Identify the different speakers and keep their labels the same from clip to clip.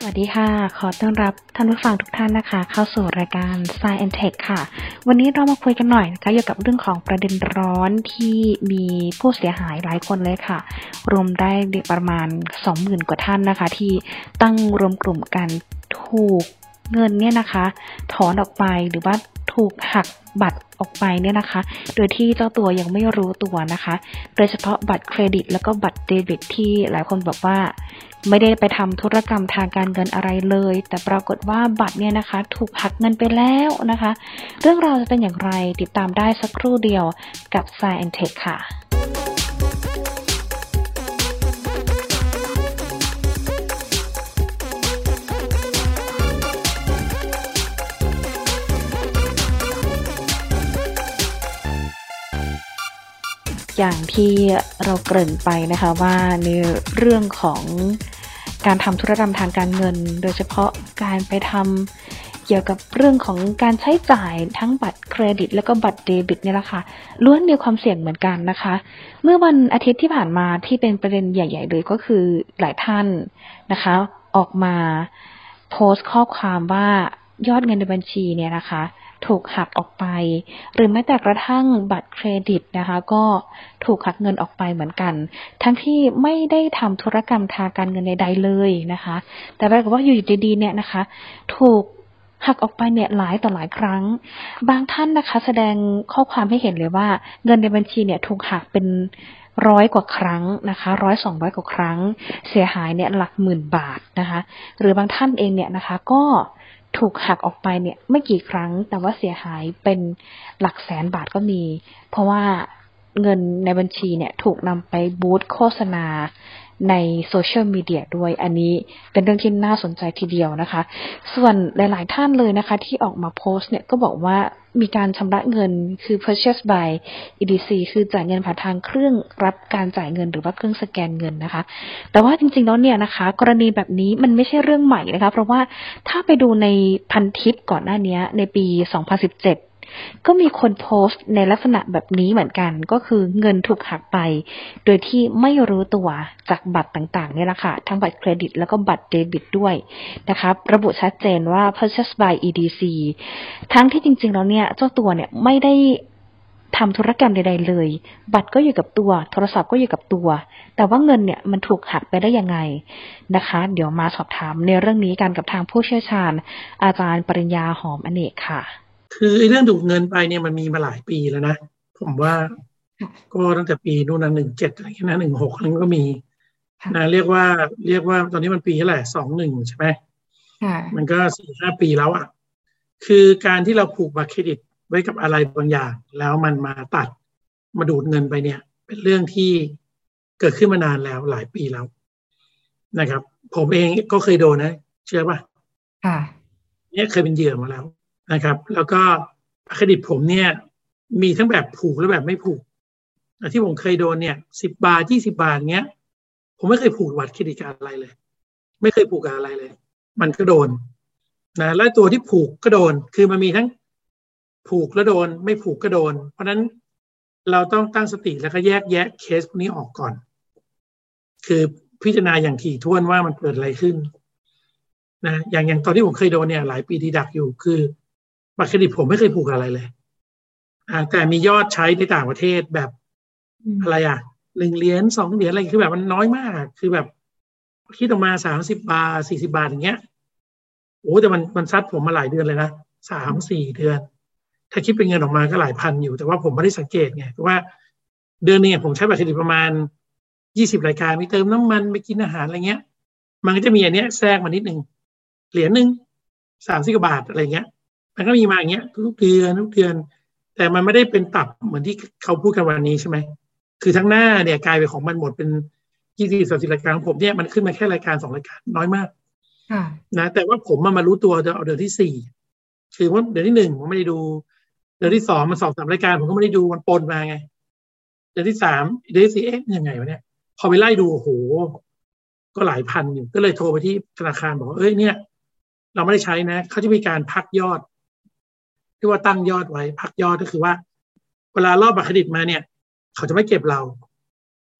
Speaker 1: สวัสดีค่ะ ขอต้อนรับท่านผู้ฟังทุกท่านนะคะ เข้าสู่รายการ Science and Tech ค่ะ วันนี้เรามาคุยกันหน่อยนะคะเกี่ยวกับเรื่องของประเด็นร้อนที่มีผู้เสียหายหลายคนเลยค่ะ รวมได้ประมาณ 20,000 กว่าท่านนะคะ ที่ตั้งรวมกลุ่มกันถูกเงินเนี่ยนะคะ ถอนออกไปหรือว่าถูกหักบัตร ออกไปเนี่ยนะคะ โดยที่เจ้าตัวยังไม่รู้ตัวนะคะ โดยเฉพาะบัตรเครดิต แล้วก็บัตรเดบิตที่หลายคนบอกว่า ไม่ได้ไปทำธุรกรรมทางการเงินอะไรเลย แต่ปรากฏว่าบัตรเนี่ยนะคะ ถูกหักเงินไปแล้วนะคะ เรื่องราวจะเป็นอย่างไรติดตามได้สักครู่เดียวกับ s ซ i e n Tech ค่ะ อย่างที่เราเกริ่นไปนะคะว่าในเรื่องของการทำธุรกรรมทางการเงิน โดยเฉพาะการไปทำเกี่ยวกับเรื่องของการใช้จ่ายทั้งบัตรเครดิต แล้วก็บัตรเดบิตเนี่ยแหละค่ะล้วนมีความเสี่ยงเหมือนกันนะคะ เมื่อวันอาทิตย์ที่ผ่านมาที่เป็นประเด็นใหญ่ ๆ เลยก็คือหลายท่านนะคะ ออกมาโพสต์ข้อความว่ายอดเงินในบัญชีเนี่ยนะคะ ถูกหักออกไป หรือแม้แต่กระทั่งบัตรเครดิตนะคะ ก็ถูกหักเงินออกไปเหมือนกัน ทั้งที่ไม่ได้ทำธุรกรรมทางการเงินใดๆเลยนะคะ แต่ปรากฏว่าอยู่ดีๆเนี่ยนะคะ ถูกหักออกไปเนี่ยหลายต่อหลายครั้ง บางท่านนะคะ แสดงข้อความให้เห็นเลยว่า เงินในบัญชีเนี่ยถูกหักเป็นร้อยกว่าครั้งนะคะร้อยสองร้อยกว่าครั้ง เสียหายเนี่ยหลักหมื่นบาทนะคะ หรือบางท่านเองเนี่ยนะคะ ก็ ถูกหักออกไปเนี่ย ไม่กี่ครั้ง แต่ว่าเสียหายเป็นหลักแสนบาทก็มี เพราะว่าเงินในบัญชีเนี่ย ถูกนำไปบูตโฆษณา ในโซเชียลมีเดียด้วย อันนี้เป็นเรื่องที่น่าสนใจทีเดียวนะคะ ส่วนหลาย ๆ ท่านเลยนะคะ ที่ออกมาโพสต์เนี่ยก็บอกว่ามีการชำระเงินคือ purchase by EDC คือจ่ายเงินผ่านทางเครื่องรับการจ่ายเงินหรือว่าเครื่องสแกนเงินนะคะ แต่ว่าจริง ๆ แล้วเนี่ยนะคะ กรณีแบบนี้มันไม่ใช่เรื่องใหม่นะคะ เพราะว่าถ้าไปดูในพันทิปก่อนหน้านี้ในปี 2017 ก็มีคนโพสต์ในลักษณะแบบนี้เหมือนกัน ก็คือเงินถูกหักไป โดยที่ไม่รู้ตัวจากบัตรต่างๆเนี่ยแหละค่ะ ทั้งบัตรเครดิตแล้วก็บัตรเดบิตด้วยนะคะระบุชัดเจนว่า purchase by EDC ทั้งที่จริง ๆ แล้วเนี่ยเจ้าตัวเนี่ยไม่ได้ทำธุรกรรมใด ๆ เลย บัตรก็อยู่กับตัว โทรศัพท์ก็อยู่กับตัว แต่ว่าเงินเนี่ยมันถูกหักไปได้ยังไงนะคะ เดี๋ยวมาสอบถามในเรื่องนี้กันกับทางผู้เชี่ยวชาญ อาจารย์ปริญญาหอมอเนกค่ะ
Speaker 2: คือเรื่องดูดเงินไปเนี่ยมันมีมาหลายปีแล้วนะ ผมว่าก็ตั้งแต่ปีนู่นนะหนึ่งเจ็ดอะไรเงี้ยนะหนึ่งหกนั้นก็มีนะเรียกว่าเรียกว่าตอนนี้มันปีเท่าไหร่สองหนึ่งใช่ไหมมันก็สี่ห้าปีแล้วอะ คือการที่เราผูกบัตรเครดิตไว้กับอะไรบางอย่าง แล้วมันมาตัดมาดูดเงินไปเนี่ย เป็นเรื่องที่เกิดขึ้นมานานแล้วหลายปีแล้วนะครับ ผมเองก็เคยโดนนะ เชื่อป่ะค่ะเนี่ยเคยเป็นเหยื่อมาแล้ว นะครับ แล้วก็เครดิตผมเนี่ยมีทั้งแบบผูกและแบบไม่ผูกที่ผมเคยโดนเนี่ยสิบบาทยี่สิบาทเงี้ย ผมไม่เคยผูกบัตรเครดิตกับอะไรเลย ไม่เคยผูกกับอะไรเลย มันก็โดนนะแล้วตัวที่ผูกก็โดน คือมันมีทั้งผูกแล้วโดน ไม่ผูกก็โดน เพราะนั้นเราต้องตั้งสติแล้วก็แยกแยะเคสพวกนี้ออกก่อน คือพิจารณาอย่างถี่ถ้วนว่ามันเกิดอะไรขึ้นนะอย่างอย่างตอนที่ผมเคยโดนเนี่ยหลายปีที่ดักอยู่คือ บัตรเครดิตผมไม่เคยผูกอะไรเลยอ่าแต่มียอดใช้ในต่างประเทศแบบอะไรอะหนึ่งเหรียญสองเหรียญอะไรคือแบบมันน้อยมาก คือแบบคิดออกมาสามสิบบาทสี่สิบาทอย่างเงี้ยโอ้แต่มันมันซัดผมมาหลายเดือนเลยนะสามสี่เดือน ถ้าคิดเป็นเงินออกมาก็หลายพันอยู่ แต่ว่าผมไม่ได้สังเกตไงเพราะว่าเดือนนี้ผมใช้บัตรเครดิตประมาณยี่สิบรายการ มีเติมน้ำมันไปกินอาหารอะไรเงี้ย มันก็จะมีอันเนี้ยแทรกมานิดนึงเหรียญหนึ่งสามสิบบาทอะไรเงี้ย มันก็มีมาอย่างเงี้ยทุกเดือนทุกเดือน แต่มันไม่ได้เป็นตับเหมือนที่เขาพูดกันวันนี้ใช่ไหมคือทั้งหน้าเนี่ยกลายเป็นของมันหมดเป็นยี่สิบสามสิบรายการของผมเนี่ยมันขึ้นมาแค่รายการสองรายการน้อยมากนะแต่ว่าผมมามารู้ตัวเอาเดือนที่สี่คือว่าเดือนที่หนึ่งผมไม่ได้ดูเดือนที่สองมันสองสามรายการผมก็ไม่ได้ดูมันปนมาไง เดือนที่สามเดือนที่สี่เอ๊ะยังไงวะเนี่ย พอไปไล่ดูโอ้โหก็หลายพันอยู่ก็เลยโทรไปที่ธนาคารบอกเอ้ยเนี่ย เราไม่ได้ใช้นะเขาจะมีการพักยอด ที่ว่าตั้งยอดไว้ พักยอดก็คือว่า เวลารอบบัตรเครดิตมาเนี่ย เขาจะไม่เก็บเรา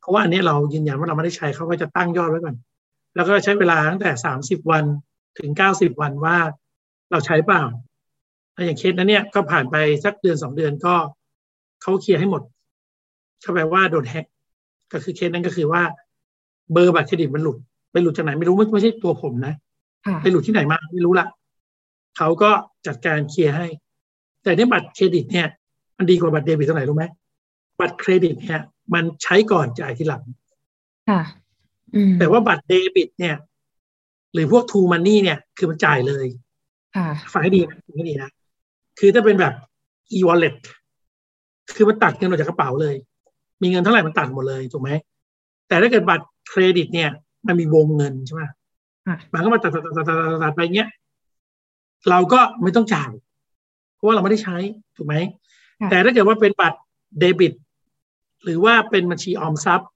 Speaker 2: เพราะว่าอันนี้เรายืนยันว่าเราไม่ได้ใช้เขาก็จะตั้งยอดไว้ก่อน แล้วก็ใช้เวลาตั้งแต่สามสิบวันถึงเก้าสิบวันว่าเราใช้เปล่าถ้าอย่างเคสนั้นเนี่ยก็ผ่านไปสักเดือนสองเดือนก็เขาเคลียร์ให้หมดเขาแปลว่าโดนแฮกก็คือเคสนั้นก็คือว่า เบอร์บัตรเครดิตมันหลุดไปหลุดจากไหนไม่รู้ไม่ไม่ใช่ตัวผมนะ
Speaker 1: ค่ะ
Speaker 2: ไปหลุดที่ไหนมาไม่รู้ละเขาก็จัดการเคลียร์ให้ แต่ในบัตรเครดิตเนี่ย มันดีกว่าบัตรเดบิตตรงไหนรู้ไหมบัตรเครดิตเนี่ย มันใช้ก่อนจ่ายทีหลัง
Speaker 1: ค่ะอืม
Speaker 2: แต่ว่าบัตรเดบิต เนี่ย หรือพวก TrueMoney เนี่ย คือมันจ่ายเลย
Speaker 1: ค่ะ
Speaker 2: ฟังให้ดีนะฟังให้ดีนะ คือถ้าเป็นแบบ e-wallet คือมันตัดเงินออกจากกระเป๋าเลย มีเงินเท่าไหร่มันตัดหมดเลยถูกไหม แต่ถ้าเกิดบัตรเครดิต เนี่ย มันมีวงเงินใช่ไหม
Speaker 1: ค่ะ
Speaker 2: มันก็มาตัดตัดตัดตัดตัดตัดตัดไปเงี้ย เราก็ไม่ต้องจ่าย เพราะว่าเราไม่ได้ใช้ถูกไหม
Speaker 1: ค่ะ
Speaker 2: แต่ถ้าเกิดว่าเป็นบัตรเดบิต หรือว่าเป็นบัญชีออมทรัพย์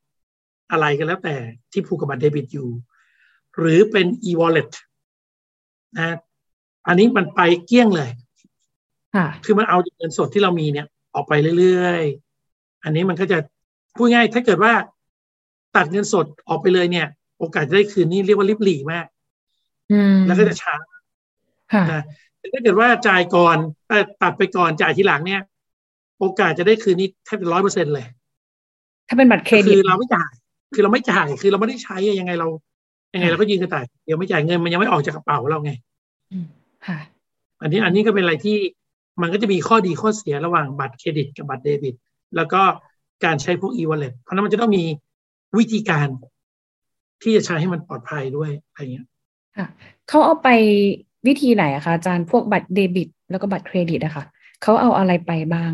Speaker 2: อะไรก็แล้วแต่ที่ผูกกับบัตรเดบิตอยู่ หรือเป็น e-wallet นะอันนี้มันไปเกลี้ยงเลย
Speaker 1: ค่ะ
Speaker 2: คือมันเอาเงินสดที่เรามีเนี่ย ออกไปเรื่อยๆ อันนี้มันก็จะพูดง่ายถ้าเกิดว่าตัดเงินสดออกไปเลยเนี่ย โอกาสจะได้คืนนี่เรียกว่าริบหรี่มาก
Speaker 1: อืม
Speaker 2: แล้วก็จะช้า
Speaker 1: ค่ะ
Speaker 2: นะแต่ ถ้าเกิดว่าจ่ายก่อนเอ่อตัดไปก่อนจ่ายทีหลังเนี่ย โอกาสจะได้คืนนี้แทบจะร้อยเปอร์เซ็นเลย
Speaker 1: ถ้าเป็นบัตรเครดิ
Speaker 2: คื
Speaker 1: ต
Speaker 2: อเราไม่จ่าย คือเราไม่จ่ายคือเราไม่ได้ใช้ยังไงเรา ยังไงเราก็ยืนกระต่ายเดี๋ยวไม่จ่ายเงินมันยังไม่ออกจากกระเป๋าเราไง
Speaker 1: อืมค่ะ
Speaker 2: อันนี้อันนี้ก็เป็นอะไรที่มันก็จะมีข้อดีข้อเสียระหว่างบัตรเครดิตกับบัตรเดบิต แล้วก็การใช้พวก e-wallet เพราะฉะนั้นมันจะต้องมีวิธีการที่จะใช้ให้มันปลอดภัยด้วยอะไรเงี้ย
Speaker 1: ค่ะเขาเอาไป วิธีไหนอะคะอาจารย์พวกบัตรเดบิต แล้วก็บัตรเครดิตอะค่ะเขาเอาอะไรไปบ้าง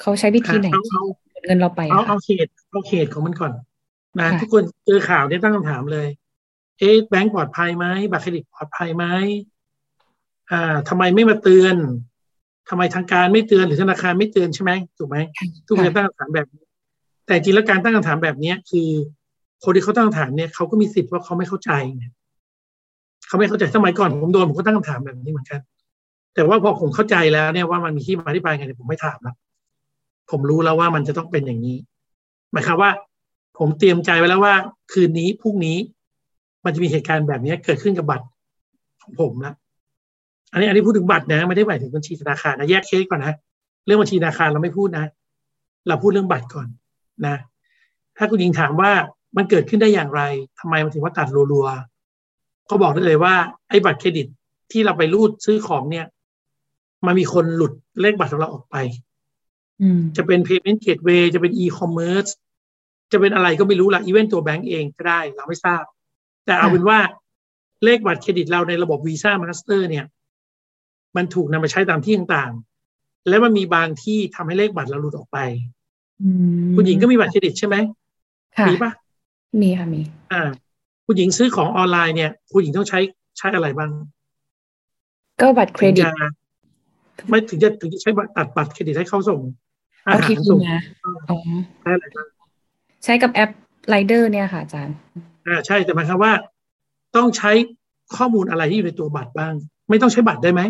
Speaker 1: เขาใช้วิธีไหน
Speaker 2: เอาเอา
Speaker 1: เงินเราไป
Speaker 2: เอา
Speaker 1: อะ
Speaker 2: เอา
Speaker 1: ค่ะ
Speaker 2: เขตเอาเขตของมันก่อนนะ
Speaker 1: ค่ะ
Speaker 2: ทุกคนเจอข่าวเนี่ยตั้งคำถามเลย เอ๊ะแบงก์ปลอดภัยไหมบัตรเครดิตปลอดภัยไหมอ่าทำไมไม่มาเตือนทำไมทางการไม่เตือนหรือธนาคารไม่เตือนใช่ไหมถูกไหมทุกคนจะตั้งคำถามแบบนี้ แต่จริงแล้วการตั้งคำถามแบบเนี้ยคือคนที่เขาตั้งคำถามเนี่ยเขาก็มีสิทธิ์ว่าเขาไม่เข้าใจไง เขาไม่เข้าใจสมัยก่อนผมโดนผมก็ตั้งคำถามแบบนี้เหมือนกัน แต่ว่าพอผมเข้าใจแล้วเนี่ยว่ามันมีที่มาที่ไปไงผมไม่ถามแล้วผมรู้แล้วว่ามันจะต้องเป็นอย่างนี้หมายความว่า ผมเตรียมใจไว้แล้วว่า คืนนี้พรุ่งนี้ มันจะมีเหตุการณ์แบบนี้เกิดขึ้นกับบัตรของผมละอันนี้อันนี้พูดถึงบัตรนะไม่ได้หมายถึงบัญชีธนาคารนะแยกเคสก่อนนะเรื่องบัญชีธนาคารเราไม่พูดนะ เราพูดเรื่องบัตรก่อนนะ ถ้าคุณหญิงถามว่ามันเกิดขึ้นได้อย่างไรทำไมมันถึงว่าตัดรัวๆ ก็บอกได้เลยว่าไอ้บัตรเครดิตที่เราไปรูดซื้อของเนี่ยมันมีคนหลุดเลขบัตรของเราออกไป
Speaker 1: อืม
Speaker 2: จะเป็น payment gateway จะเป็น e-commerce จะเป็นอะไรก็ไม่รู้ละอีเวนตัวแบงก์เองก็ได้ เราไม่ทราบ แต่เอาเป็นว่าเลขบัตรเครดิตเราในระบบ Visa Master เนี่ย มันถูกนำไปใช้ตามที่ต่างๆ และมันมีบางที่ทำให้เลขบัตรเราหลุดออกไป
Speaker 1: อืม
Speaker 2: คุณหญิงก็มีบัตรเครดิตใช่ไหม
Speaker 1: ค่ะ
Speaker 2: มีปะ
Speaker 1: มีค่ะมี
Speaker 2: อ่า คุณหญิงซื้อของออนไลน์เนี่ย คุณหญิงต้องใช้ใช้อะไรบ้าง
Speaker 1: ก็บัตรเครดิต
Speaker 2: ถึงจะไม่ถึงจะถึงจะใช้บัตรตัดบัตรเครดิตให้เขาส่งอา
Speaker 1: เอา
Speaker 2: หา
Speaker 1: ที
Speaker 2: ร
Speaker 1: พี
Speaker 2: ส่ง
Speaker 1: มาอ๋อ
Speaker 2: ใช้อะไรบ้าง
Speaker 1: ใช้กับแอปไรเดอร์เนี่ยค่ะอาจารย์
Speaker 2: อ่าใช่แต่หมายความว่า ต้องใช้ข้อมูลอะไรที่อยู่ในตัวบัตรบ้าง ไม่ต้องใช้บัตรได้ไหม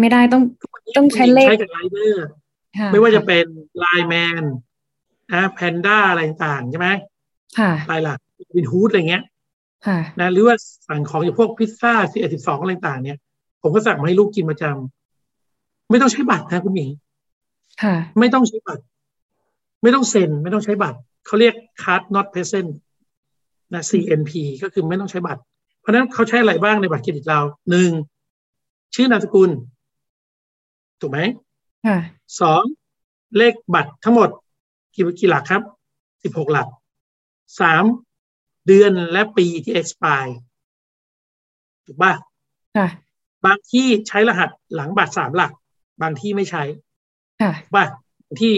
Speaker 1: ไม่ได้ต้องต้องใช้เลข
Speaker 2: ใช้กับไรเดอร์
Speaker 1: ค่ะ
Speaker 2: ไม่ว่าจะเป็นไลน์แมนนะแพนด้าอะไรต่างๆใช่ไหม
Speaker 1: ค่ะ
Speaker 2: ลายหลักวินฮูดอะไรเงี้ย
Speaker 1: ค่ะ
Speaker 2: นะหรือว่าสั่งของอย่างพวกพิซซ่าสิบเอ็ดสิบสองอะไรต่างๆเนี่ย ผมก็สั่งมาให้ลูกกินประจำไม่ต้องใช้บัตรนะคุณหญิง
Speaker 1: ค่ะ
Speaker 2: ไม่ต้องใช้บัตร ไม่ต้องเซ็น ไม่ต้องใช้บัตรเขาเรียก card not present นะ CNP ก็คือไม่ต้องใช้บัตร เพราะฉะนั้นเขาใช้อะไรบ้างในบัตรเครดิตเราหนึ่งชื่อนามสกุล ถูกไหม
Speaker 1: ค่ะ
Speaker 2: สองเลขบัตรทั้งหมด กี่กี่หลักครับสิบหกหลักสาม เดือนและปีที่ expire ถูกป่ะ
Speaker 1: ค่ะ
Speaker 2: บางที่ใช้รหัสหลังบัตรสามหลัก บางที่ไม่ใช้
Speaker 1: ค่ะ
Speaker 2: ว่าบางที่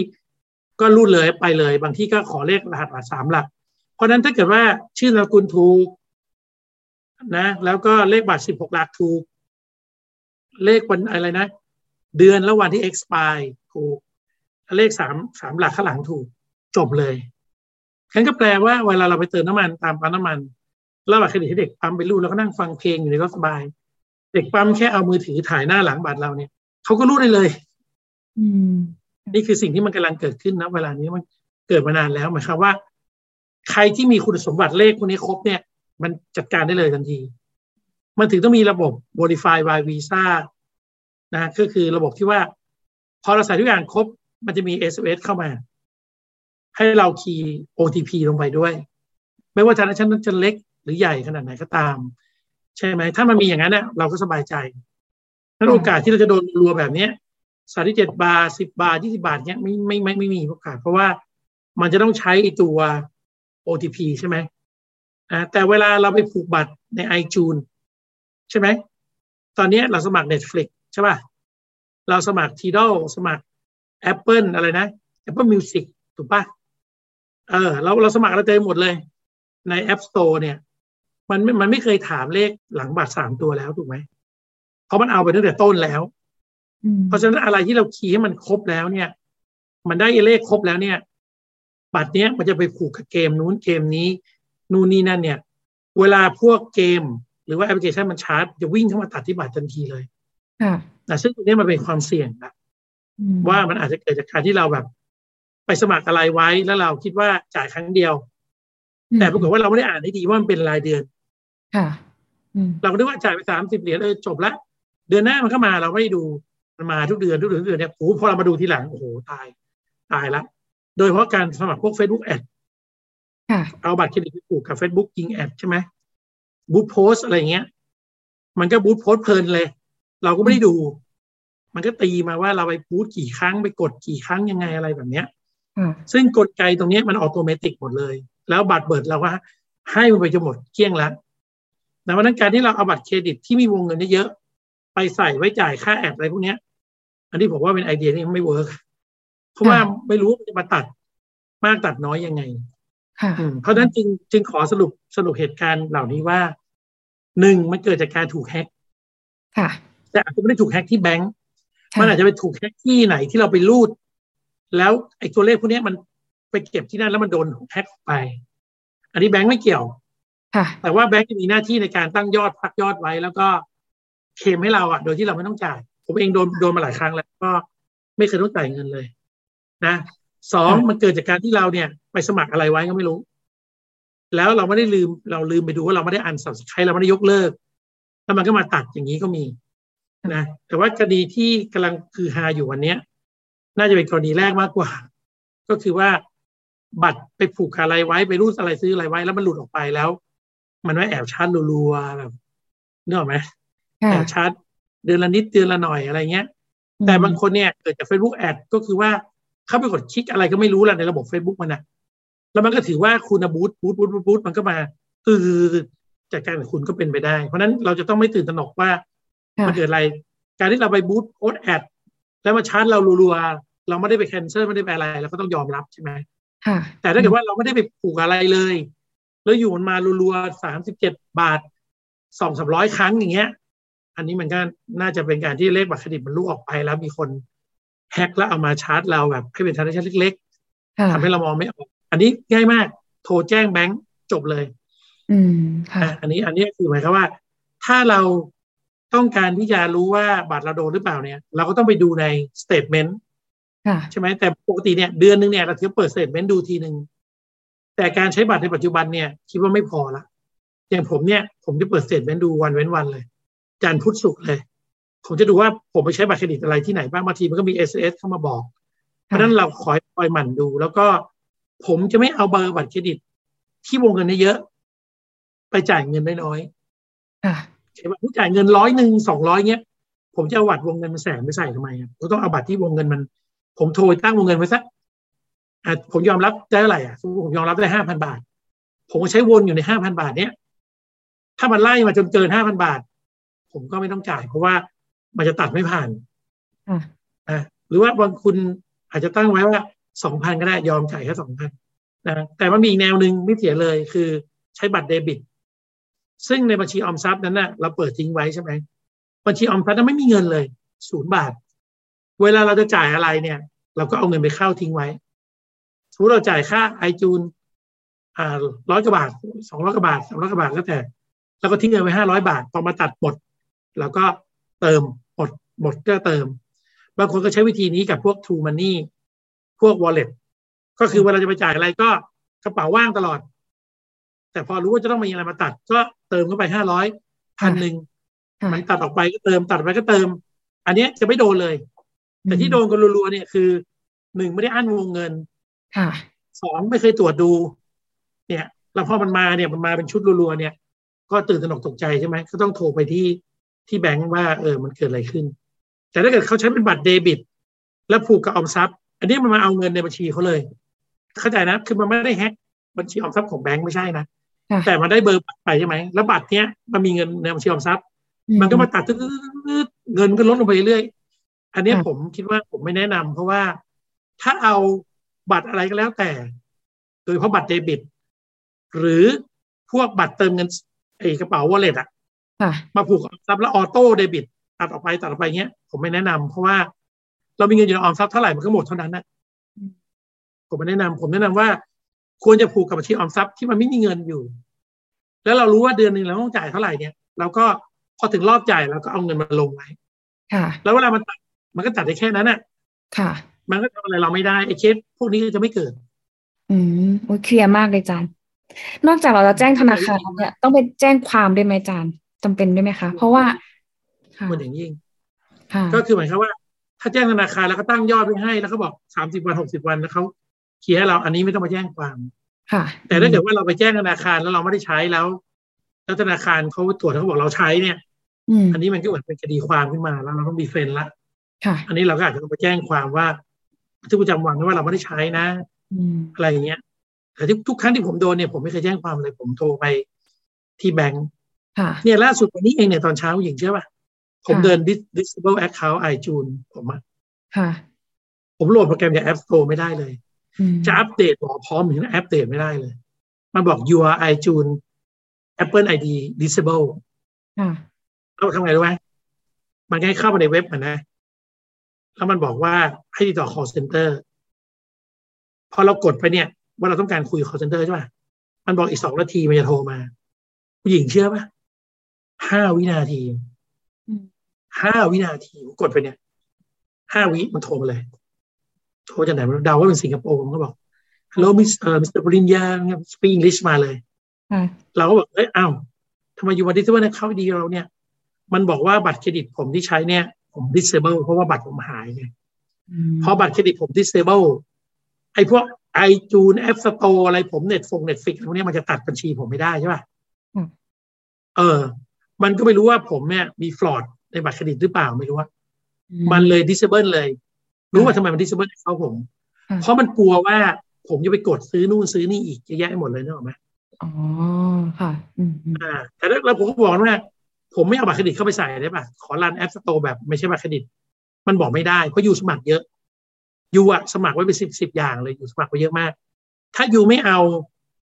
Speaker 2: ก็รูดเลยไปเลย บางที่ก็ขอเลขรหัสบัตรสามหลัก เพราะฉะนั้นถ้าเกิดว่าชื่อนามสกุลถูกนะ แล้วก็เลขบัตรสิบหกหลักถูก เลขวันอะไรนะ เดือนและวันที่ expire ถูก เลขสามสามหลักข้างหลังถูก จบเลย ฉันก็แปลว่าเวลาเราไปเติมน้ำมันตามปั๊มน้ำมันแล้วบัตรเครดิตให้เด็กปั๊มไปรูดแล้วก็นั่งฟังเพลงอยู่ในรถสบาย เด็กปั๊มแค่เอามือถือถ่ายหน้าหลังบัตรเราเนี่ยเขาก็รูดได้เลย
Speaker 1: อืม
Speaker 2: นี่คือสิ่งที่มันกำลังเกิดขึ้นนะเวลานี้มันเกิดมานานแล้วหมายความว่า ใครที่มีคุณสมบัติเลขพวกนี้ครบเนี่ย มันจัดการได้เลยทันที มันถึงต้องมีระบบ Verify by Visa นะก็คือระบบที่ว่า พอเราใส่ทุกอย่างครบ มันจะมี SMS เข้ามา ให้เราคีย์ OTP ลงไปด้วย ไม่ว่าจะชั้นจะเล็กหรือใหญ่ขนาดไหนก็ตาม ใช่ไหม ถ้ามันมีอย่างนั้นเนี่ยเราก็สบายใจนั้นโอกาสที่เราจะโดนรัวแบบเนี้ยสามที่เจ็ดบาทสิบบาทยี่สิบาทเนี้ยไม่ไม่ไม่ไม่มีโอกาสเพราะว่ามันจะต้องใช้ตัว OTP ใช่ไหมอ่าแต่เวลาเราไปผูกบัตรใน iTunes ใช่ไหม ตอนนี้เราสมัคร Netflix ใช่ป่ะ เราสมัคร Tidal สมัคร Apple อะไรนะ Apple Music ถูกป่ะ เออเราเราสมัครอะไรเต็มหมดเลย ใน App Store เนี่ย มันไม่มันไม่เคยถามเลขหลังบัตรสามตัวแล้วถูกไหมเพราะมันเอาไปตั้งแต่ต้นแล้ว เพราะฉะนั้นอะไรที่เราคีย์ให้มันครบแล้วเนี่ย มันได้เลขครบแล้วเนี่ย บัตรเนี้ยมันจะไปผูกกับเกมนู้นเกมนี้ นู่นนี่นั่นเนี่ย เวลาพวกเกม หรือว่าแอปพลิเคชันมันชาร์จจะวิ่งเข้ามาตัดที่บัตรทันทีเลย
Speaker 1: ค่ะ
Speaker 2: นะซึ่งตรงนี้มันเป็นความเสี่ยงนะ
Speaker 1: อืม
Speaker 2: ว่ามันอาจจะเกิดจากการที่เราแบบ ไปสมัครอะไรไว้แล้วเราคิดว่าจ่ายครั้งเดียว แต่ปรากฏว่าเราไม่ได้อ่านให้ดีว่ามันเป็นรายเดือน
Speaker 1: ค่ะอืม
Speaker 2: เราก็นึกว่าจ่ายไปสามสิบเหรียญเออจบละเดือนหน้ามันก็มาเราไม่ได้ดูมันมาทุกเดือนทุกเดือนทุกเดือนเนี่ยโอ้โหพอเรามาดูทีหลังโอ้โหตาย ตายละ โดยเฉพาะการสมัครพวก Facebook แอด
Speaker 1: ค่ะ
Speaker 2: เอาบัตรเครดิตไปผูกกับ Facebook ยิง ad ใช่ไหม boost post อะไรเงี้ย มันก็ boost post เพลินเลย เราก็ไม่ได้ดู มันก็ตีมาว่าเราไป boost กี่ครั้งไปกดกี่ครั้งยังไงอะไรแบบเนี้ย
Speaker 1: ค่ะ
Speaker 2: ซึ่งกลไกตรงเนี้ยมัน automatic หมดเลย แล้วบัตรเดบิตเราว่าให้มันไปจนหมดเกลี้ยงแล้วแต่วันนั้นการที่เราเอาบัตรเครดิตที่มีวงเงินเยอะๆไปใส่ไว้จ่ายค่า ad อะไรพวกเนี้ยอันนี้ผมว่าเป็นไอเดียที่ไม่ work เพราะว่าไม่รู้ว่ามันจะมาตัดมากตัดน้อยยังไง
Speaker 1: ค่ะ
Speaker 2: อืมเพราะฉะนั้นจึงจึงขอสรุปสรุปเหตุการณ์เหล่านี้ว่าหนึ่งมันเกิดจากการถูกแฮ็ก
Speaker 1: ค่ะ
Speaker 2: แต่อาจจะไม่ได้ถูกแฮ็กที่แบงก์
Speaker 1: ค่ะ
Speaker 2: มันอาจจะไปถูกแฮ็กที่ไหนที่เราไปรูด แล้วไอ้ตัวเลขพวกเนี้ยมันไปเก็บที่นั่นแล้วมันโดนแฮ็กไป อันนี้แบงก์ไม่เกี่ยว
Speaker 1: ค่ะ
Speaker 2: แต่ว่าแบงก์จะมีหน้าที่ในการตั้งยอดพักยอดไว้ แล้วก็เคลมให้เราอะ โดยที่เราไม่ต้องจ่าย ผมเองโดนโดนมาหลายครั้งแล้วก็ไม่เคยต้องจ่ายเงินเลย นะสอง
Speaker 1: ค่ะ
Speaker 2: มันเกิดจากการที่เราเนี่ย ไปสมัครอะไรไว้ก็ไม่รู้ แล้วเราไม่ได้ลืมเราลืมไปดูว่าเราไม่ได้อันสับสไครเราไม่ได้ยกเลิก แล้วมันก็มาตัดอย่างนี้ก็มีนะแต่ว่าคดีที่กำลังคือฮาอยู่วันเนี้ย น่าจะเป็นกรณีแรกมากกว่า ก็คือว่าบัตรไปผูกอะไรไว้ไปรูดอะไรซื้ออะไรไว้ แล้วมันหลุดออกไปแล้ว มันไม่แอบชาร์จรัวๆแบบนึกออกไหม
Speaker 1: ค่ะ
Speaker 2: แอบชาร์จเดือนละนิดเดือนละหน่อยอะไรเงี้ย แต่บางคนเนี่ยเกิดจาก Facebook แอดก็คือว่าเข้าไปกดคลิกอะไรก็ไม่รู้แหละในระบบ Facebook มันนะแล้วมันก็ถือว่าคุณบูตบูตบูตบูตมันก็มาคือจากการของคุณก็เป็นไปได้ เพราะฉะนั้นเราจะต้องไม่ตื่นตระหนกว่า
Speaker 1: ค่ะ
Speaker 2: มันเกิดอะไร การที่เราไปบูตโพสแอด แล้วมาชาร์จเรารัวๆเราไม่ได้ไปแคนเซิลไม่ได้ไปอะไรเราก็ต้องยอมรับใช่ไหม
Speaker 1: ค่ะ
Speaker 2: แต่ถ้าเกิดว่าเราไม่ได้ไปผูกอะไรเลย แล้วอยู่มันมารัวๆสามสิบเจ็ดบาทสองสามร้อยครั้งอย่างเงี้ย อันนี้มันก็น่าจะเป็นการที่เลขบัตรเครดิตมันลุกออกไปแล้วมีคนแฮ็กแล้วเอามาชาร์จเราแบบให้เป็นธนาคารเล็ก
Speaker 1: ค่ะ
Speaker 2: ๆทำให้เรามองไม่ออก อันนี้ง่ายมาก โทรแจ้งแบงก์จบเลย
Speaker 1: อืมค่ะ
Speaker 2: อะอันนี้อันนี้คือหมายความว่า ถ้าเรา ต้องการที่จะรู้ว่าบัตรเราโดนหรือเปล่าเนี่ย เราก็ต้องไปดูใน statement
Speaker 1: ค่ะ
Speaker 2: ใช่ไหมแต่ปกติเนี่ยเดือนหนึ่งเนี่ยเราจะเปิด statement ดูทีหนึ่งแต่การใช้บัตรในปัจจุบันเนี่ย คิดว่าไม่พอละอย่างผมเนี่ย ผมจะเปิด statement ดูวันเว้นวันเลยจันทร์พุธศุกร์เลย ผมจะดูว่าผมไปใช้บัตรเครดิตอะไรที่ไหนบ้างบางทีมันก็มี SMS เข้ามาบอก เพราะฉะนั้นเราคอยคอยหมั่นดู แล้วก็ผมจะไม่เอาเบอร์บัตรเครดิต ที่วงเงินเยอะๆไปจ่ายเงินน้อย
Speaker 1: ค่ะ
Speaker 2: ๆ ใช่ไหมผมจ่ายเงินร้อยหนึ่งสองร้อยเงี้ย ผมจะเอาบัตรวงเงินมาแสนไปใส่ทำไมอะผมต้องเอาบัตรที่วงเงินมัน ผมโทรตั้งวงเงินไว้สักอะผมยอมรับได้เท่าไหร่อะสมมติผมยอมรับได้ห้าพันบาท ผมก็ใช้วนอยู่ในห้าพันบาทเนี้ยถ้ามันไล่มาจนเกินห้าพันบาท ผมก็ไม่ต้องจ่าย เพราะว่ามันจะตัดไม่ผ่าน
Speaker 1: ค่ะ
Speaker 2: อะหรือว่าบางคุณอาจจะตั้งไว้ว่าสองพันก็ได้ยอมจ่ายแค่สองพันนะแต่มันมีอีกแนวหนึ่งไม่เสียเลยคือใช้บัตรเดบิต ซึ่งในบัญชีออมทรัพย์นั้นน่ะเราเปิดทิ้งไว้ใช่ไหมบัญชีออมทรัพย์นั้นไม่มีเงินเลยศูนย์บาท เวลาเราจะจ่ายอะไรเนี่ย เราก็เอาเงินไปเข้าทิ้งไว้สมมติเราจ่ายค่าไอจูนอ่าร้อยกว่าบาทสองร้อยกว่าบาทสามร้อยกว่าบาทแล้วแต่แล้วก็ทิ้งเงินไว้ห้าร้อยบาท พอมาตัดหมดเราก็เติมหมดหมดก็เติม บางคนก็ใช้วิธีนี้กับพวก True Money พวก Wallet ก็คือเวลาจะไปจ่ายอะไรก็กระเป๋าว่างตลอด แต่พอรู้ว่าจะต้องมีอะไรมาตัด ก็เติมเข้าไปห้าร้อยพันหนึ่ง
Speaker 1: ค่ะ
Speaker 2: มันตัดออกไปก็เติมตัดออกไปก็เติม อันเนี้ยจะไม่โดนเลย แต่ที่โดนกันรัวๆเนี่ยคือหนึ่งไม่ได้อั้นวงเงิน
Speaker 1: ค่ะ
Speaker 2: สองไม่เคยตรวจดู เนี่ยแล้วพอมันมาเนี่ยมันมาเป็นชุดรัวๆเนี่ย ก็ตื่นตระหนกตกใจใช่ไหมก็ต้องโทรไปที่ที่แบงก์ว่าเออมันเกิดอะไรขึ้น แต่ถ้าเกิดเขาใช้เป็นบัตรเดบิต แล้วผูกกับออมทรัพย์ อันนี้มันมาเอาเงินในบัญชีเขาเลย เข้าใจนะคือมันไม่ได้แฮ็กบัญชีออมทรัพย์ของแบงก์ไม่ใช่นะ
Speaker 1: ค่ะ
Speaker 2: แต่มันได้เบอร์บัตรไปใช่ไหมแล้วบัตรเนี้ยมันมีเงินในบัญชีออมทรัพย์มันก็มาตัดตืดๆๆเงินก็ลดลงไปเรื่อยๆอันเนี้ย
Speaker 1: ค่ะ
Speaker 2: ผมคิดว่าผมไม่แนะนำเพราะว่าถ้าเอาบัตรอะไรก็แล้วแต่ โดยเฉพาะบัตรเดบิต หรือพวกบัตรเติมเงินไอ้กระเป๋าวอลเล็ตอะ
Speaker 1: ค่ะ
Speaker 2: มาผูกกับออมทรัพย์แล้วออโต้เดบิต ตัดออกไปตัดออกไปเงี้ยผมไม่แนะนำเพราะว่าเรามีเงินอยู่ในออมทรัพย์เท่าไหร่มันก็หมดเท่านั้นนะ
Speaker 1: อืม
Speaker 2: ผมไม่แนะนำผมแนะนำว่า ควรจะผูกกับบัญชีออมทรัพย์ที่มันไม่มีเงินอยู่ แล้วเรารู้ว่าเดือนหนึ่งเราต้องจ่ายเท่าไหร่เนี่ยเราก็พอถึงรอบจ่ายเราก็เอาเงินมาลงไว้
Speaker 1: ค่ะ
Speaker 2: แล้วเวลามันตัดมันก็ตัดได้แค่นั้นน่ะ
Speaker 1: ค่ะ
Speaker 2: มันก็ทำอะไรเราไม่ได้ไอ้เคสพวกนี้ก็จะไม่เกิด
Speaker 1: อืมโอ้ยเคลียร์มากเลยอาจารย์นอกจากเราจะแจ้งธนาคารแล้วเนี่ยต้องไปแจ้งความด้วยไหมอาจารย์จำเป็นด้วยไหมคะ เพราะว่าค่ะ
Speaker 2: มันอย่างยิ่ง
Speaker 1: ค่ะ
Speaker 2: ก็คือหมายความว่า ถ้าแจ้งธนาคารแล้วก็ตั้งยอดไว้ให้แล้วเขาบอกสามสิบวันหกสิบวันแล้วเขา เคลียร์ให้เราอันนี้ไม่ต้องมาแจ้งความ
Speaker 1: ค่ะ
Speaker 2: แต่ถ้าเกิดว่าเราไปแจ้งธนาคารแล้วเราไม่ได้ใช้แล้ว แล้วธนาคารเขาตรวจแล้วเขาบอกเราใช้เนี่ย
Speaker 1: อืม
Speaker 2: อันนี้มันก็เหมือนเป็นคดีความขึ้นมาแล้วเราต้องมีเฟรนละ
Speaker 1: ค่ะ
Speaker 2: อันนี้เราก็อาจจะต้องไปแจ้งความว่าบันทึกประจำวันว่าเราไม่ได้ใช้นะ
Speaker 1: อืม
Speaker 2: อะไรอย่างเงี้ยแต่ทุกทุกครั้งที่ผมโดนเนี่ยผมไม่เคยแจ้งความเลยผมโทรไปที่แบงก์
Speaker 1: ค่ะ
Speaker 2: เนี่ยล่าสุดวันนี้เองเนี่ยตอนเช้าหญิงเชื่อป่ะผม
Speaker 1: ค่ะ
Speaker 2: เดิน dis- disable account iTunes ผมอะ
Speaker 1: ค่ะ
Speaker 2: ผมโหลดโปรแกรมจาก App Store ไม่ได้เลย
Speaker 1: อืม
Speaker 2: จะอัปเดตบอกพร้อมถึงอัปเดตไม่ได้เลย มันบอก your iTunes Apple ID disable
Speaker 1: ค่ะ
Speaker 2: เราทำไงรู้ไหมมันให้เข้ามาในเว็บมันนะ แล้วมันบอกว่าให้ติดต่อ call center พอเรากดไปเนี่ย ว่าเราต้องการคุยกับ call center ใช่ป่ะ มันบอกอีกสองนาทีมันจะโทรมาผู้หญิงเชื่อป่ะห้าวินาที
Speaker 1: อืม
Speaker 2: ห้าวินาทีผมกดไปเนี่ยห้าวิมันโทรมาเลย โทรจากไหนไมันเดาว่าเป็นสิงคโปร์ผมก็บอก hello miss เอ่อ Mr. ปริญญา speak English มาเลย
Speaker 1: ค่ะ
Speaker 2: เราก็บอกเอ้ยอ้าวทำไมอยู่มา disable ID เราเนี่ย มันบอกว่าบัตรเครดิตผมที่ใช้เนี่ย ผม disable เพราะว่าบัตรผมหายไง
Speaker 1: อืม
Speaker 2: พอบัตรเครดิตผม disable ไอ้พวก iTunes App Store อะไรผม Netflix Netflix พวกเนี้ยมันจะตัดบัญชีผมไม่ได้ใช่ป่ะ
Speaker 1: อืม
Speaker 2: เออ มันก็ไม่รู้ว่าผมเนี่ย มี fraudในบัตรเครดิตหรือเปล่าไม่รู้ว่า
Speaker 1: อื
Speaker 2: มันเลย disable เลย รู้ว่าทำไมมัน disable เขาผม
Speaker 1: ค่ะ
Speaker 2: เพราะมันกลัวว่าผมจะไปกดซื้อนู่นซื้อนี่อีกเยอะแยะไปหมดเลยนึกออกไหม
Speaker 1: อ๋อค่ะอืมอืม
Speaker 2: อ่าแต่แล้วผมก็บอกว่า ผมไม่เอาบัตรเครดิตเข้าไปใส่ได้ป่ะ ขอ run App Store แบบไม่ใช่บัตรเครดิต มันบอกไม่ได้ เพราะ you สมัครเยอะ you อะสมัครไว้เป็นสิบสิบอย่างเลย you สมัครไว้เยอะมาก ถ้า you ไม่เอา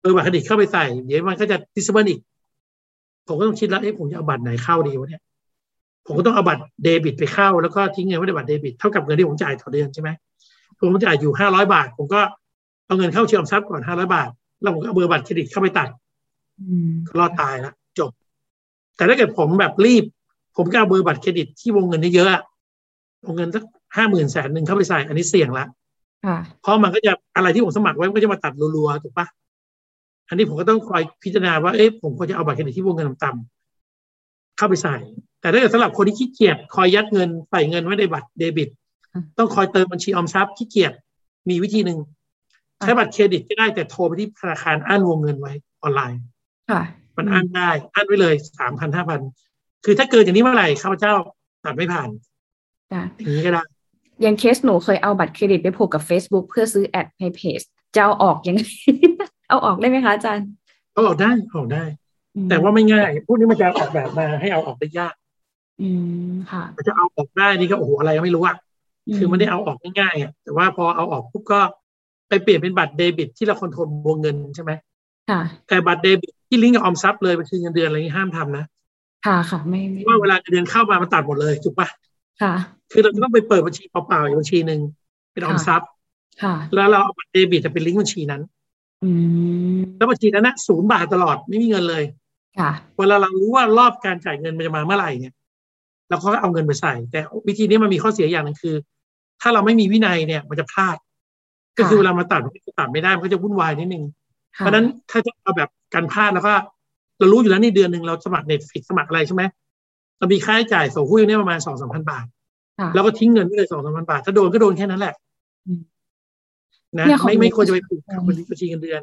Speaker 2: เออบัตรเครดิตเข้าไปใส่ เดี๋ยวมันก็จะ disable อีกผมก็ต้องคิดแล้วเอ๊ะผมจะเอาบัตรไหนเข้าดีวะเนี่ย ผมก็ต้องเอาบัตรเดบิตไปเข้า แล้วก็ทิ้งเงินไว้ในบัตรเดบิตเท่ากับเงินที่ผมจ่ายต่อเดือนใช่ไหมผมจ่ายอยู่ห้าร้อยบาท ผมก็เอาเงินเข้าเชื่อมทรัพย์ก่อนห้าร้อยบาท แล้วผมก็เอาเบอร์บัตรเครดิตเข้าไปตัด
Speaker 1: อืม
Speaker 2: ก็รอดตายแล้วจบ แต่ถ้าเกิดผมแบบรีบ ผมก็เอาเบอร์บัตรเครดิตที่วงเงินเยอะๆอะวงเงินสักห้าหมื่นแสนหนึ่งเข้าไปใส่ อันนี้เสี่ยงละ
Speaker 1: ค่ะ
Speaker 2: เพราะมันก็จะอะไรที่ผมสมัครไว้มันก็จะมาตัดรัวๆถูกปะอันนี้ผมก็ต้องคอยพิจารณาว่าเอ๊ะผมควรจะเอาบัตรเครดิตที่วงเงินต่ำๆ เข้าไปใส่ แต่ถ้าเกิดสำหรับคนที่ขี้เกียจคอยยัดเงินใส่เงินไว้ในบัตรเดบิต ต้องคอยเติมบัญชีออมทรัพย์ขี้เกียจมีวิธีหนึ่งใช้บัตรเครดิตก็ได้แต่โทรไปที่ธนาคารอั้นวงเงินไว้ออนไลน์
Speaker 1: ค่ะ
Speaker 2: มันอั้นได้อั้นไว้เลยสามพันห้าพันคือถ้าเกินอย่างนี้เมื่อไหร่ข้าพเจ้าตัดไม่ผ่าน
Speaker 1: จ้ะ
Speaker 2: อย่างนี้ก็ได้
Speaker 1: อย่างเคสหนูเคยเอาบัตรเครดิตไปผูกกับ Facebook เพื่อซื้อ ad ในเพจจะเอาออกยังไงเอาออกได้ไหมคะอาจารย์
Speaker 2: เอาออกได้เอาออกได้
Speaker 1: อืม
Speaker 2: แต่ว่าไม่ง่ายพวกนี้มันจะออกแบบมาให้เอาออกได้ยาก
Speaker 1: อืมค่ะ
Speaker 2: มันจะเอาออกได้นี่ก็โอ้โหอะไรก็ไม่รู้อะคือมันได้เอาออกง่ายๆอะแต่ว่าพอเอาออกปุ๊บก็ไปเปลี่ยนเป็นบัตรเดบิต ที่เราคอนโทรลวงเงินใช่ไหม
Speaker 1: ค่ะ
Speaker 2: แต่บัตรเดบิตที่ลิงก์กับออมทรัพย์เลยมันคือเงินเดือนอะไรนี้ห้ามทำนะ
Speaker 1: ค่ะค่ะไม่
Speaker 2: เพ
Speaker 1: ไม่
Speaker 2: ราะว่าเวลาเงินเดือนเข้ามามันตัดหมดเลยถูกปะ
Speaker 1: ค่ะ
Speaker 2: คือเราจะต้องไปเปิดบัญชีเปล่าๆอีกบัญชีหนึ่งเป็นออมทรัพย์
Speaker 1: ค่ะ
Speaker 2: แล้วเราเอาบัตรเดบิตจะเป็นลิงก์บัญชีนั้น
Speaker 1: อืม
Speaker 2: แล้วบัญชีนั้นนะศูนย์บาทตลอดไม่มีเงินเลย
Speaker 1: ค่ะ
Speaker 2: เวลาเรารู้ว่ารอบการจ่ายเงินมันจะมาเมื่อไหร่เนี่ยเราก็เอาเงินไปใส่ แต่วิธีนี้มันมีข้อเสียอย่างหนึงคือ ถ้าเราไม่มีวินัยเนี่ย มันจะพลาด ก็คือเวลามาตัดมันก็ตัดไม่ได้มันก็จะวุ่นวายนิดนึงเพ
Speaker 1: ค่ะ
Speaker 2: ราะฉะนั้นถ้าจะเอาแบบการพลาดแล้วก็เรารู้อยู่แล้วนี่เดือนหนึ่งเราสมัครเน็ตฟิกสมัครอะไรใช่ไหมเรามีค่าใช้จ่ายส่งหุ้นเนี่ยประมาณสองสามพันบาท
Speaker 1: ค่ะ
Speaker 2: แล้วก็ทิ้งเงินไปเลยสองสามพันบาท ถ้าโดนก็โดนแค่นั้นแหละ
Speaker 1: อืม
Speaker 2: นะ
Speaker 1: เนี่ยของ
Speaker 2: ไม่
Speaker 1: หนู
Speaker 2: ไม่ควรจะไป
Speaker 1: ก็
Speaker 2: ผูกกับบัญชีเงินเดือน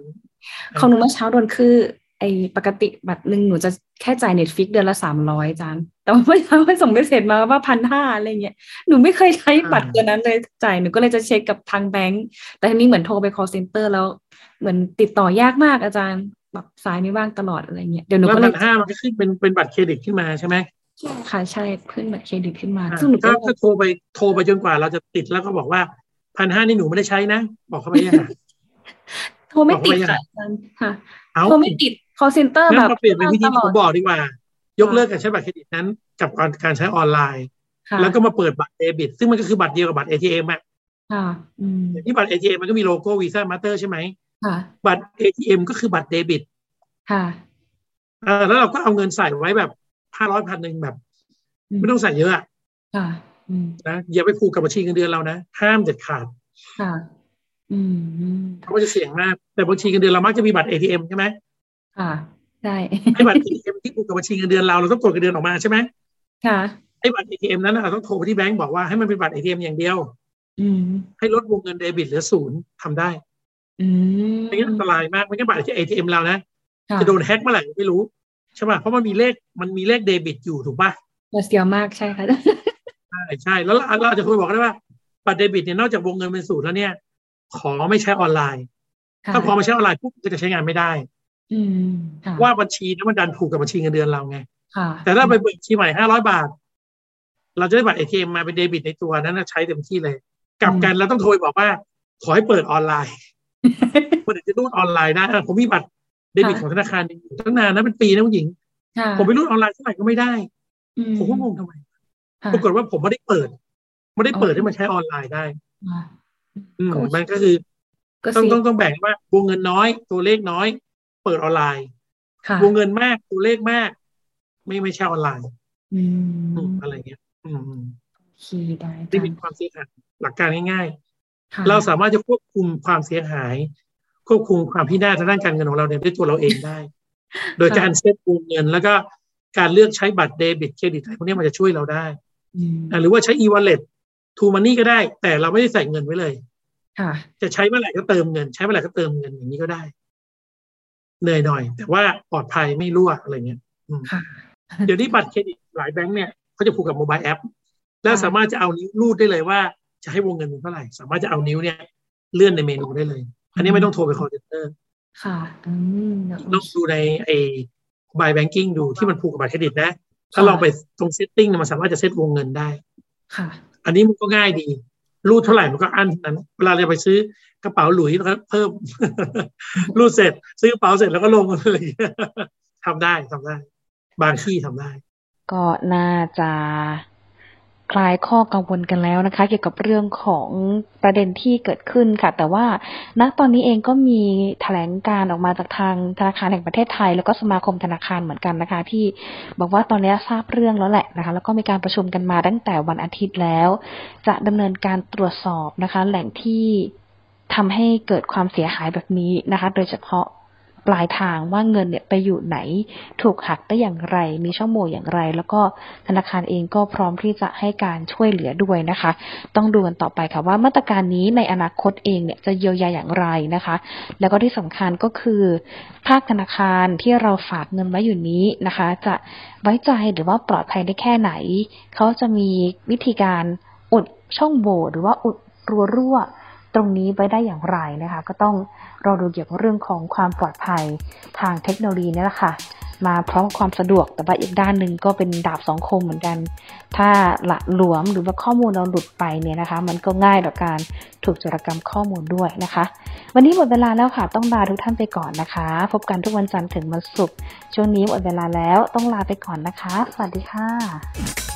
Speaker 1: ของหนูเมื่อเช้าโดนคือไอ้ปกติบัตรหนึ่งหนูจะแค่จ่าย Netflix เดือนละสามร้อยจานแต่ว่าเมื่อเช้ามันส่ง message มาว่าพันห้าอะไรเงี้ยหนูไม่เคยใช้บัตรตัวนั้นเลยจ่ายหนูก็เลยจะเช็คกับทางแบงก์แต่ทีนี้เหมือนโทรไป call center แล้ว เหมือนติดต่อยากมากอาจารย์แบบสายไม่ว่างตลอดอะไรเงี้ยเดี๋ยวหนู
Speaker 2: แล้ว
Speaker 1: ก็เล
Speaker 2: พั
Speaker 1: ย
Speaker 2: นห้ามันก็ขึ้นเป็นเป็นบัตรเครดิตขึ้นมาใช่ไหม
Speaker 1: ค่ะใช่ขึ้นบัตรเครดิตขึ้นมา
Speaker 2: อ่า
Speaker 1: ซึ่งหนูก็
Speaker 2: ถ้าถ้าโทรไปโทรไปจนกว่าเราจะติดแล้วก็บอกว่าพันห้านี่หนูไม่ได้ใช้นะ บอกเขาไปยังไง
Speaker 1: โทรไม่ติด
Speaker 2: บอกว่ายังไง
Speaker 1: ค่ะอาจารย์ค่ะ
Speaker 2: เอา
Speaker 1: โทรไม่ติด call center
Speaker 2: งั้
Speaker 1: แบ
Speaker 2: น
Speaker 1: บ
Speaker 2: เราเปลี่ยนเป็นวิธี
Speaker 1: ต
Speaker 2: ที่
Speaker 1: ล
Speaker 2: ผ
Speaker 1: อด
Speaker 2: มบอกดีกว่า ยกเลิกการใช้บัตรเครดิตนั้น กับการการใช้ออนไลน์
Speaker 1: ค่ะ
Speaker 2: แล้วก็มาเปิดบัตรเดบิต ซึ่งมันก็คือบัตรเดียวกับบัตร ATM อะ
Speaker 1: ค่ะอืม
Speaker 2: อย่างที่บัตร ATM มันก็มีโลโก้วีซ่ามาสเตอร์ใช่ไหม
Speaker 1: ค่ะ
Speaker 2: บัตร ATM ก็คือบัตรเดบิต
Speaker 1: ค่ะ
Speaker 2: เออแล้วเราก็เอาเงินใส่ไว้แบบห้าร้อยพันหนึ่งแบบ
Speaker 1: อืม
Speaker 2: ไม่ต้องใส่เยอะอะ
Speaker 1: ค่ะอืม
Speaker 2: นะอย่าไปผูกกับบัญชีเงินเดือนเรานะ ห้ามเด็ดขาด
Speaker 1: ค่ะอืมอืม
Speaker 2: เพราะว่าจะเสี่ยงมาก แต่บัญชีเงินเดือนเรามักจะมีบัตร ATM ใช่ไหม
Speaker 1: ค่ะใช่
Speaker 2: ไอ้บัตร ATM ที่ผูกกับบัญชีเงินเดือนเราเราต้องกดเงินเดือนออกมาใช่ไหม
Speaker 1: ค่ะ
Speaker 2: ไอ้บัตร ATM นั้นนะเราต้องโทรไปที่แบงก์บอกว่าให้มันเป็นบัตร ATM อย่างเดียว
Speaker 1: อืม
Speaker 2: ให้ลดวงเงินเดบิตเหลือศูนย์ทำได้
Speaker 1: อืม
Speaker 2: ไม่งั้นอันตรายมากไม่งั้นบัตร ATM เรานะ
Speaker 1: ค่ะ
Speaker 2: จะโดนแฮ็กเมื่อไหร่ไม่รู้ใช่ป่ะเพราะมันมีเลขมันมีเลขเดบิตอยู่ถูกป่ะ
Speaker 1: หวาดเสียวมากใช่ค่ะ
Speaker 2: ใช่ใช่แล้วเราเราอาจจะคุยบอกได้ว่าบัตรเดบิตเนี่ยนอกจากวงเงินเป็นศูนย์แล้วเนี่ย ขอไม่ใช้ออนไลน์
Speaker 1: ค่ะ
Speaker 2: ถ้าพอไม่ใช้ออนไลน์ปุ๊บก็จะใช้งานไม่ได้
Speaker 1: อืมค่ะ
Speaker 2: ว่าบัญชีนั้นมันดันผูกกับบัญชีเงินเดือนเราไง
Speaker 1: ค่ะ
Speaker 2: แต่ถ้าไปเปิดบัญชีใหม่ห้าร้อยบาท เราจะได้บัตรเอทีเอ็มมาเป็นเดบิตในตัวนั้นนะใช้เต็มที่เลย กลับกันเราต้องโทรไปบอกว่า ขอให้เปิดออนไลน์มันถึงจะรูดออนไลน์ได้อะผมมีบัตรเดบิตของธนาคารอยู่ตั้งนานนะเป็นปีนะผู้หญิง
Speaker 1: ค่ะ
Speaker 2: ผมไปรูดออนไลน์เท่าไหร่ก็ไม่ได้
Speaker 1: อื
Speaker 2: ผมก็งงทำไม
Speaker 1: ค่ะ
Speaker 2: ปรากฏว่าผมไม่ได้เปิดไม่ได้เปิด
Speaker 1: อ๋อ
Speaker 2: ให้มันใช้ออนไลน์ได้
Speaker 1: ค่ะ
Speaker 2: อืม
Speaker 1: ก็
Speaker 2: มันก็คือ
Speaker 1: ก็
Speaker 2: ต้อง
Speaker 1: เสีย
Speaker 2: ต้องต้องแบ่งว่าวงเงินน้อยตัวเลขน้อย เปิดออนไลน์
Speaker 1: ค่ะ
Speaker 2: วงเงินมากตัวเลขมาก ไม่ไม่ใช่ออนไลน์
Speaker 1: อื
Speaker 2: อืม
Speaker 1: ม
Speaker 2: อะไรเงี้ย อืมอืม
Speaker 1: โอเคได้
Speaker 2: นี่
Speaker 1: จ้ะ
Speaker 2: เป็นความเสียหายหลักการง่าย
Speaker 1: ค่ะ
Speaker 2: ๆเราสามารถจะควบคุมความเสียหาย ควบคุมความพินาศทางด้านการเงินของเราเนี่ยด้วยตัวเราเองได้ โดยการเซตวงเงิน แล้วก็การเลือกใช้บัตรเดบิตเครดิตอะไรพวกนี้มันจะช่วยเราได้
Speaker 1: อืม
Speaker 2: อะหรือว่าใช้ e-wallet to money ก็ได้ แต่เราไม่ได้ใส่เงินไว้เลย
Speaker 1: ค่ะ
Speaker 2: จะใช้เมื่อไหร่ก็เติมเงิน ใช้เมื่อไหร่ก็เติมเงินอย่างนี้ก็ได้ เหนื่อยหน่อย แต่ว่าปลอดภัยไม่รั่วอะไรเงี้ย
Speaker 1: ค่ะ
Speaker 2: เดี๋ยวนี้บัตรเครดิตหลายแบงค์เนี่ยเขาจะผูกกับ mobile app แล้ว
Speaker 1: ค่ะ
Speaker 2: สามารถจะเอานิ้วรูดได้เลยว่าจะให้วงเงินเป็นเท่าไหร่ สามารถจะเอานิ้วเนี่ยเลื่อนในเมนูได้เลย อันนี้ไม่ต้องโทรไป call center
Speaker 1: ค่ะอืมเดี๋ยว
Speaker 2: ต้องดูใน mobile banking ดูที่มันผูกกับบัตรเครดิตนะ ถ้าลองไปตรง setting มันสามารถจะเซตวงเงินได้
Speaker 1: ค่ะ
Speaker 2: อันนี้มันก็ง่ายดี รูดเท่าไหร่มันก็อันนั้น เวลาจะไปซื้อกระเป๋าหลุยส์แล้วก็เพิ่มรูดเสร็จ ซื้อกระเป๋าเสร็จแล้วก็ลงอะไรทำได้ทำได้ บางที่ทำได้
Speaker 1: ก็น่าจะ คลายข้อกังวลกันแล้วนะคะ เกี่ยวกับเรื่องของประเด็นที่เกิดขึ้นค่ะ แต่ว่าณตอนนี้เองก็มีแถลงการออกมาจากทางธนาคารแห่งประเทศไทย แล้วก็สมาคมธนาคารเหมือนกันนะคะ ที่บอกว่าตอนนี้ทราบเรื่องแล้วแหละนะคะ แล้วก็มีการประชุมกันมาตั้งแต่วันอาทิตย์แล้ว จะดำเนินการตรวจสอบนะคะ แหล่งที่ทำให้เกิดความเสียหายแบบนี้นะคะ โดยเฉพาะ ปลายทางว่าเงินเนี่ยไปอยู่ไหน ถูกหักได้อย่างไร มีช่องโหว่อย่างไร แล้วก็ธนาคารเองก็พร้อมที่จะให้การช่วยเหลือด้วยนะคะ ต้องดูกันต่อไปค่ะว่ามาตรการนี้ในอนาคตเองเนี่ยจะเยียวยาอย่างไรนะคะ แล้วก็ที่สำคัญก็คือ ภาคธนาคารที่เราฝากเงินไว้อยู่นี้นะคะ จะไว้ใจหรือว่าปลอดภัยได้แค่ไหน เขาจะมีวิธีการอุดช่องโหว่หรือว่าอุดรัวรั่ว ตรงนี้ไว้ได้อย่างไรนะคะ ก็ต้องรอดูเกี่ยวกับเรื่องของความปลอดภัยทางเทคโนโลยีนี่แหละค่ะ มาพร้อมความสะดวกแต่ว่าอีกด้านหนึ่งก็เป็นดาบสองคมเหมือนกัน ถ้าหละหลวมหรือว่าข้อมูลเราหลุดไปเนี่ยนะคะ มันก็ง่ายต่อการถูกโจรกรรมข้อมูลด้วยนะคะ วันนี้หมดเวลาแล้วค่ะต้องลาทุกท่านไปก่อนนะคะ พบกันทุกวันจันทร์ถึงวันศุกร์ช่วงนี้หมดเวลาแล้วต้องลาไปก่อนนะคะ สวัสดีค่ะ